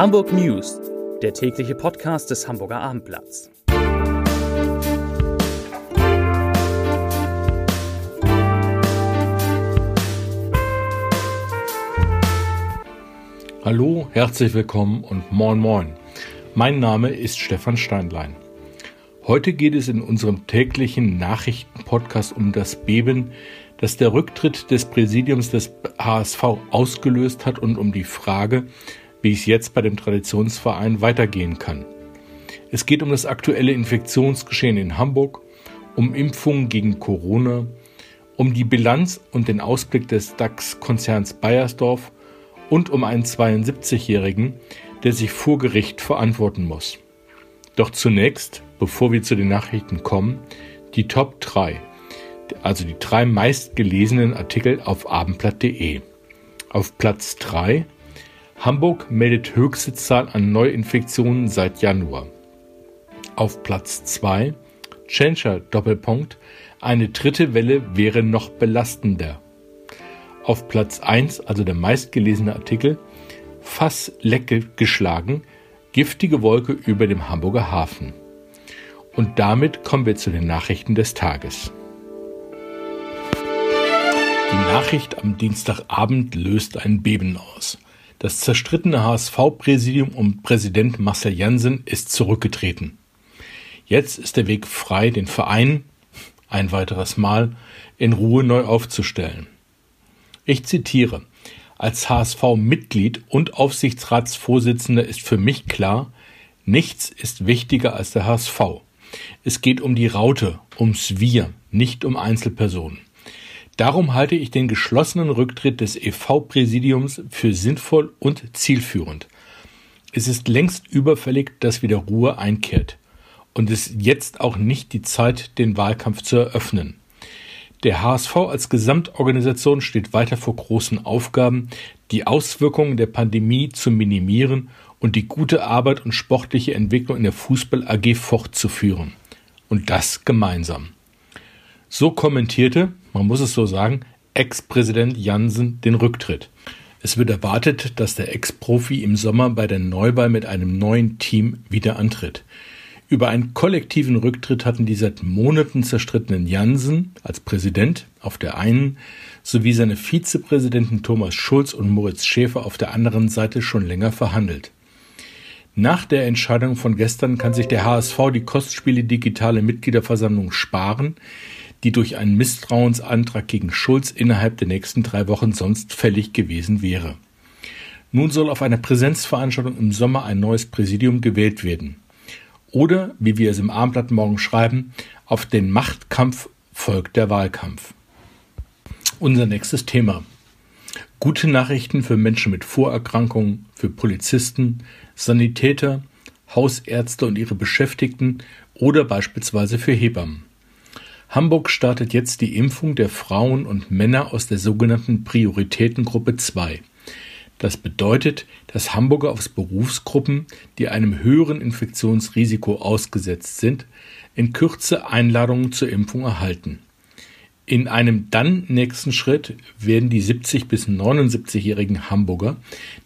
Hamburg News, der tägliche Podcast des Hamburger Abendblatts. Hallo, herzlich willkommen und moin moin. Mein Name ist Stefan Steinlein. Heute geht es in unserem täglichen Nachrichtenpodcast um das Beben, das der Rücktritt des Präsidiums des HSV ausgelöst hat und um die Frage, wie es jetzt bei dem Traditionsverein weitergehen kann. Es geht um das aktuelle Infektionsgeschehen in Hamburg, um Impfungen gegen Corona, um die Bilanz und den Ausblick des DAX-Konzerns Bayersdorf und um einen 72-Jährigen, der sich vor Gericht verantworten muss. Doch zunächst, bevor wir zu den Nachrichten kommen, die Top 3, also die drei meistgelesenen Artikel auf abendblatt.de. Auf Platz 3 Hamburg meldet höchste Zahl an Neuinfektionen seit Januar. Auf Platz 2 Tschentscher Doppelpunkt eine dritte Welle wäre noch belastender. Auf Platz 1, also der meistgelesene Artikel, Fass lecke geschlagen, giftige Wolke über dem Hamburger Hafen. Und damit kommen wir zu den Nachrichten des Tages. Die Nachricht am Dienstagabend löst ein Beben aus. Das zerstrittene HSV-Präsidium um Präsident Marcel Jansen ist zurückgetreten. Jetzt ist der Weg frei, den Verein ein weiteres Mal in Ruhe neu aufzustellen. Ich zitiere Als HSV-Mitglied und Aufsichtsratsvorsitzender ist für mich klar, nichts ist wichtiger als der HSV. Es geht um die Raute, ums Wir, nicht um Einzelpersonen. Darum halte ich den geschlossenen Rücktritt des EV-Präsidiums für sinnvoll und zielführend. Es ist längst überfällig, dass wieder Ruhe einkehrt. Und es ist jetzt auch nicht die Zeit, den Wahlkampf zu eröffnen. Der HSV als Gesamtorganisation steht weiter vor großen Aufgaben, die Auswirkungen der Pandemie zu minimieren und die gute Arbeit und sportliche Entwicklung in der Fußball AG fortzuführen. Und das gemeinsam. So kommentierte, man muss es so sagen, Ex-Präsident Jansen den Rücktritt. Es wird erwartet, dass der Ex-Profi im Sommer bei der Neuwahl mit einem neuen Team wieder antritt. Über einen kollektiven Rücktritt hatten die seit Monaten zerstrittenen Jansen als Präsident auf der einen sowie seine Vizepräsidenten Thomas Schulz und Moritz Schäfer auf der anderen Seite schon länger verhandelt. Nach der Entscheidung von gestern kann sich der HSV die Kostspiele digitale Mitgliederversammlung sparen, die durch einen Misstrauensantrag gegen Schulz innerhalb der nächsten drei Wochen sonst fällig gewesen wäre. Nun soll auf einer Präsenzveranstaltung im Sommer ein neues Präsidium gewählt werden. Oder, wie wir es im Abendblatt morgen schreiben, auf den Machtkampf folgt der Wahlkampf. Unser nächstes Thema. Gute Nachrichten für Menschen mit Vorerkrankungen, für Polizisten, Sanitäter, Hausärzte und ihre Beschäftigten oder beispielsweise für Hebammen. Hamburg startet jetzt die Impfung der Frauen und Männer aus der sogenannten Prioritätengruppe 2. Das bedeutet, dass Hamburger aus Berufsgruppen, die einem höheren Infektionsrisiko ausgesetzt sind, in Kürze Einladungen zur Impfung erhalten. In einem dann nächsten Schritt werden die 70 bis 79-jährigen Hamburger,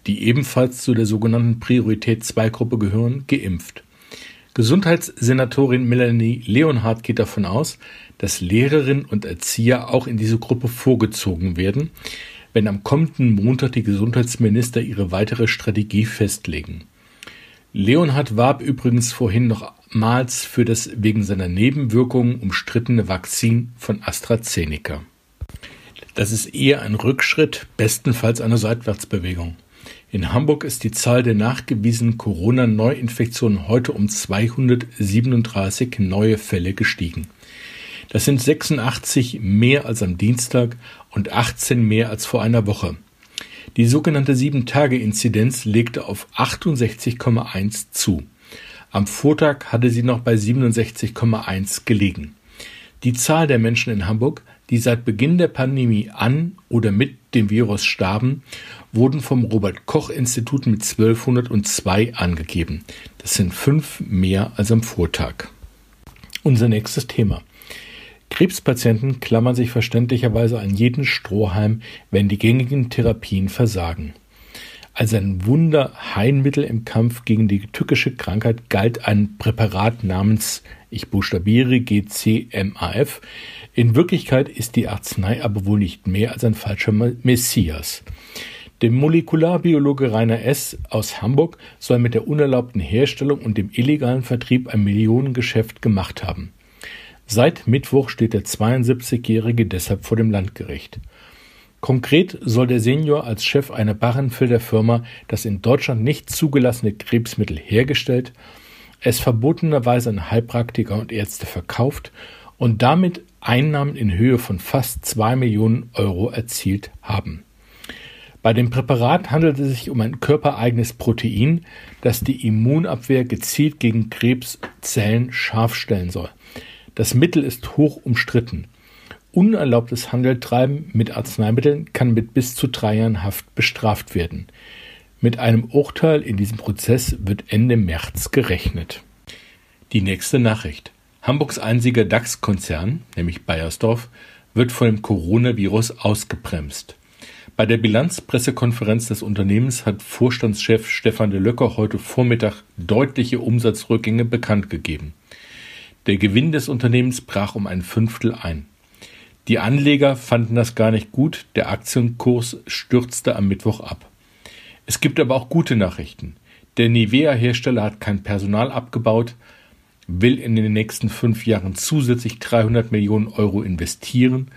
die ebenfalls zu der sogenannten Priorität 2 Gruppe gehören, geimpft. Gesundheitssenatorin Melanie Leonhardt geht davon aus, dass Lehrerinnen und Erzieher auch in diese Gruppe vorgezogen werden, wenn am kommenden Montag die Gesundheitsminister ihre weitere Strategie festlegen. Leonhard warb übrigens vorhin nochmals für das wegen seiner Nebenwirkungen umstrittene Vakzin von AstraZeneca. Das ist eher ein Rückschritt, bestenfalls eine Seitwärtsbewegung. In Hamburg ist die Zahl der nachgewiesenen Corona-Neuinfektionen heute um 237 neue Fälle gestiegen. Das sind 86 mehr als am Dienstag und 18 mehr als vor einer Woche. Die sogenannte 7-Tage-Inzidenz legte auf 68,1 zu. Am Vortag hatte sie noch bei 67,1 gelegen. Die Zahl der Menschen in Hamburg, die seit Beginn der Pandemie an oder mit dem Virus starben, wurden vom Robert Koch Institut mit 1202 angegeben. Das sind fünf mehr als am Vortag. Unser nächstes Thema. Krebspatienten klammern sich verständlicherweise an jeden Strohhalm, wenn die gängigen Therapien versagen. Als ein Wunderheilmittel im Kampf gegen die tückische Krankheit galt ein Präparat namens, ich buchstabiere GCMAF. In Wirklichkeit ist die Arznei aber wohl nicht mehr als ein falscher Messias. Der Molekularbiologe Rainer S. aus Hamburg soll mit der unerlaubten Herstellung und dem illegalen Vertrieb ein Millionengeschäft gemacht haben. Seit Mittwoch steht der 72-Jährige deshalb vor dem Landgericht. Konkret soll der Senior als Chef einer Barrenfelder Firma das in Deutschland nicht zugelassene Krebsmittel hergestellt, es verbotenerweise an Heilpraktiker und Ärzte verkauft und damit Einnahmen in Höhe von fast zwei Millionen Euro erzielt haben. Bei dem Präparat handelt es sich um ein körpereigenes Protein, das die Immunabwehr gezielt gegen Krebszellen scharf stellen soll. Das Mittel ist hoch umstritten. Unerlaubtes Handeltreiben mit Arzneimitteln kann mit bis zu drei Jahren Haft bestraft werden. Mit einem Urteil in diesem Prozess wird Ende März gerechnet. Die nächste Nachricht. Hamburgs einziger DAX-Konzern, nämlich Bayersdorf, wird von dem Coronavirus ausgebremst. Bei der Bilanzpressekonferenz des Unternehmens hat Vorstandschef Stefan de Löcker heute Vormittag deutliche Umsatzrückgänge bekannt gegeben. Der Gewinn des Unternehmens brach um ein Fünftel ein. Die Anleger fanden das gar nicht gut, der Aktienkurs stürzte am Mittwoch ab. Es gibt aber auch gute Nachrichten. Der Nivea-Hersteller hat kein Personal abgebaut, will in den nächsten fünf Jahren zusätzlich 300 Millionen Euro investieren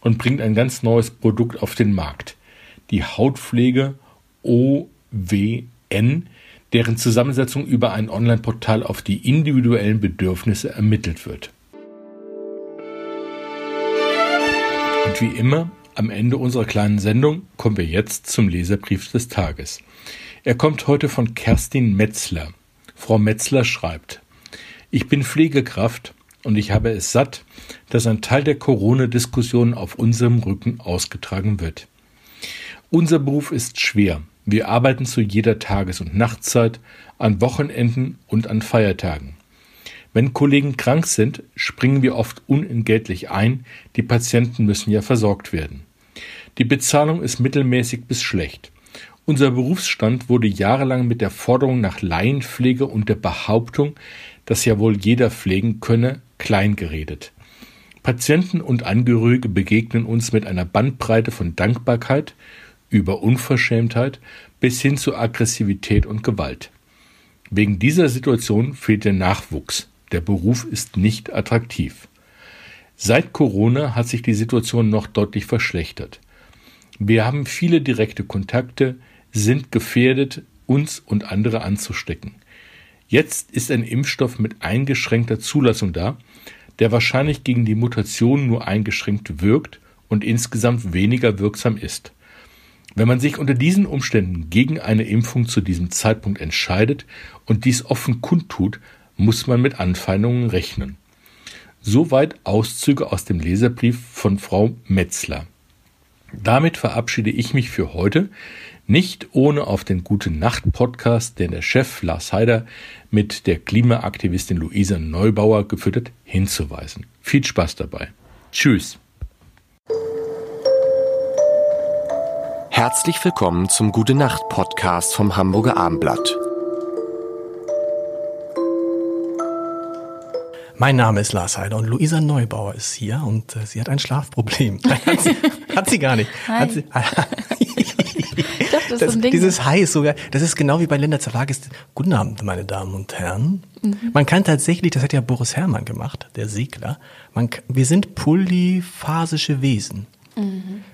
und bringt ein ganz neues Produkt auf den Markt. Die Hautpflege OWN, deren Zusammensetzung über ein Online-Portal auf die individuellen Bedürfnisse ermittelt wird. Und wie immer, am Ende unserer kleinen Sendung kommen wir jetzt zum Leserbrief des Tages. Er kommt heute von Kerstin Metzler. Frau Metzler schreibt, ich bin Pflegekraft und ich habe es satt, dass ein Teil der Corona-Diskussion auf unserem Rücken ausgetragen wird. Unser Beruf ist schwer. Wir arbeiten zu jeder Tages- und Nachtzeit, an Wochenenden und an Feiertagen. Wenn Kollegen krank sind, springen wir oft unentgeltlich ein, die Patienten müssen ja versorgt werden. Die Bezahlung ist mittelmäßig bis schlecht. Unser Berufsstand wurde jahrelang mit der Forderung nach Laienpflege und der Behauptung, dass ja wohl jeder pflegen könne, kleingeredet. Patienten und Angehörige begegnen uns mit einer Bandbreite von Dankbarkeit über Unverschämtheit bis hin zu Aggressivität und Gewalt. Wegen dieser Situation fehlt der Nachwuchs. Der Beruf ist nicht attraktiv. Seit Corona hat sich die Situation noch deutlich verschlechtert. Wir haben viele direkte Kontakte, sind gefährdet, uns und andere anzustecken. Jetzt ist ein Impfstoff mit eingeschränkter Zulassung da, der wahrscheinlich gegen die Mutation nur eingeschränkt wirkt und insgesamt weniger wirksam ist. Wenn man sich unter diesen Umständen gegen eine Impfung zu diesem Zeitpunkt entscheidet und dies offen kundtut, muss man mit Anfeindungen rechnen. Soweit Auszüge aus dem Leserbrief von Frau Metzler. Damit verabschiede ich mich für heute, nicht ohne auf den Gute Nacht Podcast, den der Chef Lars Heider mit der Klimaaktivistin Luisa Neubauer geführt hat, hinzuweisen. Viel Spaß dabei. Tschüss. Herzlich willkommen zum Gute Nacht Podcast vom Hamburger Abendblatt. Mein Name ist Lars Heider und Luisa Neubauer ist hier und äh, sie hat ein Schlafproblem. hat, sie, hat sie gar nicht. Hi. Hat sie, Ich dachte, das, das, ist ein Ding. dieses Hi ist sogar, das ist genau wie bei Linda Zerwakis. Guten Abend, meine Damen und Herren. Man kann tatsächlich, das hat ja Boris Herrmann gemacht, der Segler, man, wir sind polyphasische Wesen.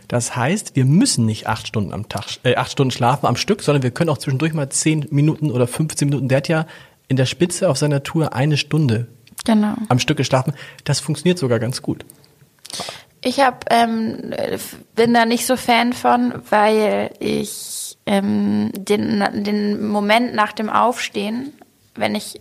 Das heißt, wir müssen nicht acht Stunden am Tag, äh, acht Stunden schlafen am Stück, sondern wir können auch zwischendurch mal zehn Minuten oder 15 Minuten. Der hat ja in der Spitze auf seiner Tour eine Stunde genau. am Stück geschlafen. Das funktioniert sogar ganz gut. Ich hab, ähm, bin da nicht so Fan von, weil ich ähm, den, den Moment nach dem Aufstehen, wenn ich,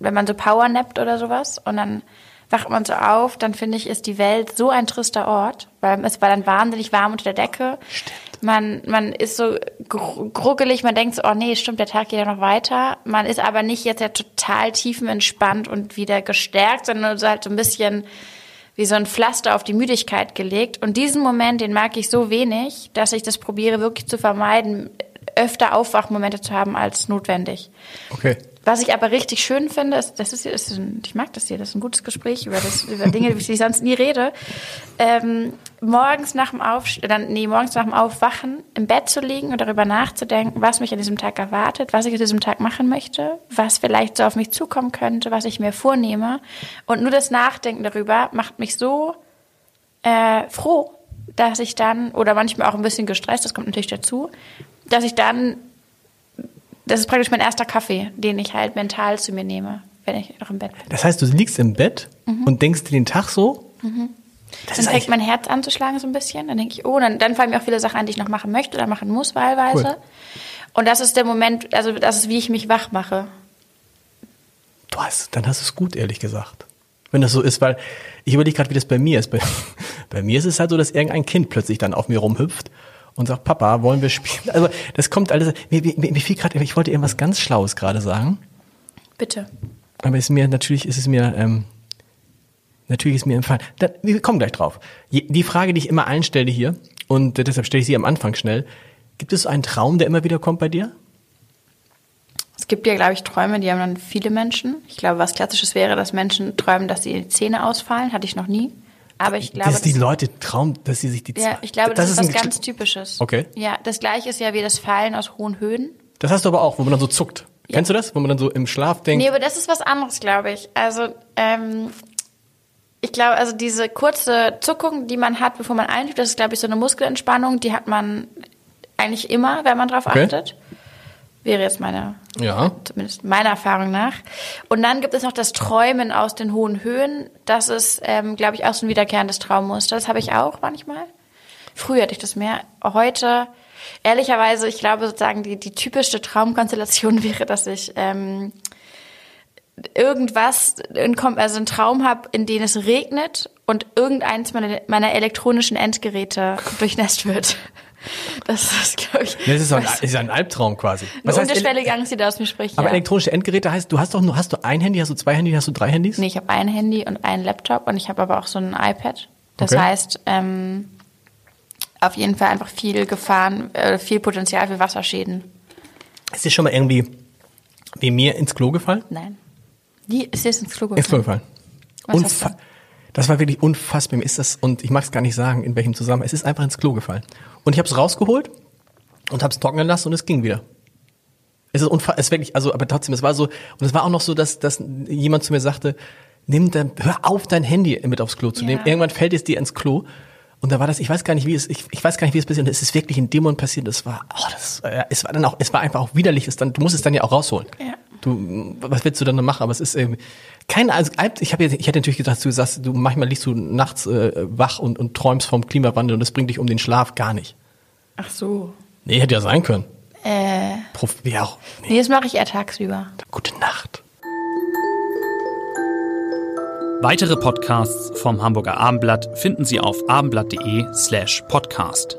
wenn man so powernappt oder sowas und dann wacht man so auf, dann finde ich, ist die Welt so ein trister Ort, weil es war dann wahnsinnig warm unter der Decke. Man, man ist so gruckelig, man denkt so, oh nee, stimmt, der Tag geht ja noch weiter. Man ist aber nicht jetzt ja total tiefenentspannt und wieder gestärkt, sondern so halt so ein bisschen wie so ein Pflaster auf die Müdigkeit gelegt. Und diesen Moment, den mag ich so wenig, dass ich das probiere wirklich zu vermeiden, öfter Aufwachmomente zu haben als notwendig. Okay. Was ich aber richtig schön finde, ist, das ist, ist ein, ich mag das hier, das ist ein gutes Gespräch über, das, über Dinge, über die ich sonst nie rede. Ähm, morgens nach dem Aufstehen, nee, morgens nach dem Aufwachen im Bett zu liegen und darüber nachzudenken, was mich an diesem Tag erwartet, was ich an diesem Tag machen möchte, was vielleicht so auf mich zukommen könnte, was ich mir vornehme. Und nur das Nachdenken darüber macht mich so äh, froh, dass ich dann, oder manchmal auch ein bisschen gestresst, das kommt natürlich dazu, dass ich dann das ist praktisch mein erster Kaffee, den ich halt mental zu mir nehme, wenn ich noch im Bett bin. Das heißt, du liegst im Bett und denkst dir den Tag so? Das Dann fängt mein Herz an zu schlagen so ein bisschen. Dann denke ich, oh, dann, dann fallen mir auch viele Sachen an, die ich noch machen möchte oder machen muss wahlweise. Cool. Und das ist der Moment, also das ist, wie ich mich wach mache. du hast, dann hast du es gut, ehrlich gesagt. Wenn das so ist, weil ich überlege gerade, wie das bei mir ist. Bei, bei mir ist es halt so, dass irgendein Kind plötzlich dann auf mir rumhüpft und sagt, Papa, wollen wir spielen? Also das kommt alles. Mir, mir, mir fiel gerade, ich wollte irgendwas ganz Schlaues gerade sagen. Bitte. Aber ist mir natürlich ist es mir ähm, natürlich ist mir entfallen. Da, wir kommen gleich drauf. Die Frage, die ich immer allen stelle hier und deshalb stelle ich sie am Anfang schnell: Gibt es so einen Traum, der immer wieder kommt bei dir? Es gibt ja, glaube ich, Träume, die haben dann viele Menschen. Ich glaube, was Klassisches wäre, dass Menschen träumen, dass die Zähne ausfallen. Hatte ich noch nie. Aber ich glaube, dass die das- Leute trauen, dass sie sich die ja, ich glaube, das, ist was ein ganz Sch- Typisches. Okay. Ja, das Gleiche ist ja wie das Fallen aus hohen Höhen. Das hast du aber auch, wo man dann so zuckt. Kennst du das? Wo man dann so im Schlaf denkt. Nee, aber das ist was anderes, glaube ich. Also, ähm, ich glaube, also diese kurze Zuckung, die man hat, bevor man einschläft, das ist, glaube ich, so eine Muskelentspannung, die hat man eigentlich immer, wenn man drauf Okay. achtet. Wäre jetzt meine, Ja. zumindest meiner Erfahrung nach. Und dann gibt es noch das Träumen aus den hohen Höhen. Das ist, ähm, glaube ich, auch so ein wiederkehrendes Traummuster. Das habe ich auch manchmal. Früher hatte ich das mehr. Heute, ehrlicherweise, ich glaube sozusagen, die, die typische Traumkonstellation wäre, dass ich ähm, irgendwas, also einen Traum habe, in dem es regnet und irgendeins meiner, meiner elektronischen Endgeräte durchnässt wird. Das ist, glaube ich, Das ist, so ein, ist ein Albtraum quasi. eine Was heißt, unterschwellige Angst, die da aus mir spricht. aber ja. elektronische Endgeräte heißt, du hast doch nur, hast du ein Handy, hast du zwei Handy, hast du drei Handys? Nee, ich habe ein Handy und einen Laptop und ich habe aber auch so ein iPad. Das Okay. heißt, ähm, auf jeden Fall einfach viel Gefahren, äh, viel Potenzial für Wasserschäden. Ist dir schon mal irgendwie wie mir ins Klo gefallen? Nein. Die ist jetzt ins Klo Ins Klo gefallen. gefallen. Was hast Unfa das war wirklich unfassbar. Mir ist das, und ich mag es gar nicht sagen, in welchem Zusammenhang. Es ist einfach ins Klo gefallen. Und ich habe es rausgeholt und habe es trocknen lassen und es ging wieder. Es ist unfassbar, es ist wirklich, also, aber trotzdem, es war so, und es war auch noch so, dass, dass jemand zu mir sagte, nimm dein, hör auf, dein Handy mit aufs Klo zu Ja. nehmen. Irgendwann fällt es dir ins Klo. Und da war das, ich weiß gar nicht, wie es, ich, ich weiß gar nicht, wie es passiert. Und es ist wirklich in Moment passiert. Das war, oh, das, äh, es war dann auch, es war einfach auch widerlich. Es dann, du musst es dann ja auch rausholen. Ja. Du, was willst du dann noch machen? Aber es ist irgendwie kein, also ich habe jetzt, ich hätte natürlich gedacht, du sagst, du manchmal liegst du nachts äh, wach und, und träumst vom Klimawandel und das bringt dich um den Schlaf gar nicht. Ach so. Nee, hätte ja sein können. Äh, Prof, ja auch. Nee. nee, das mache ich eher tagsüber. Gute Nacht. Weitere Podcasts vom Hamburger Abendblatt finden Sie auf abendblatt.de slash podcast.